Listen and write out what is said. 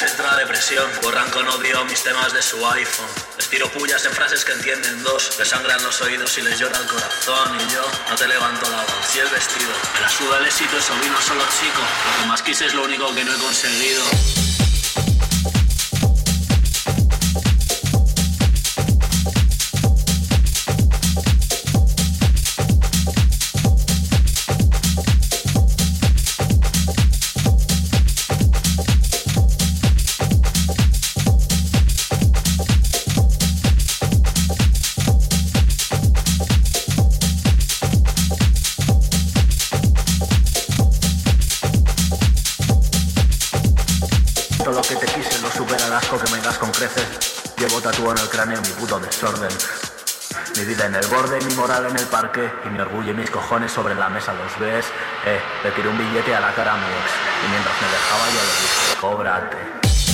les entra depresión. Borran con odio mis temas de su iPhone. Les tiro pullas en frases que entienden dos. Les sangran los oídos y les llora el corazón. Y yo no te levanto la voz. Si el vestido me la suda el éxito, eso vino solo chico. Lo que más quise es lo único que no he conseguido. Lo que te quise lo supera el asco que me das con creces. Llevo tatuado en el cráneo mi puto desorden. Mi vida en el borde, mi moral en el parque y mi orgullo y mis cojones sobre la mesa. ¿Los ves? Eh, le tiré un billete a la cara a mi ex y mientras me dejaba yo le dije, cóbrate.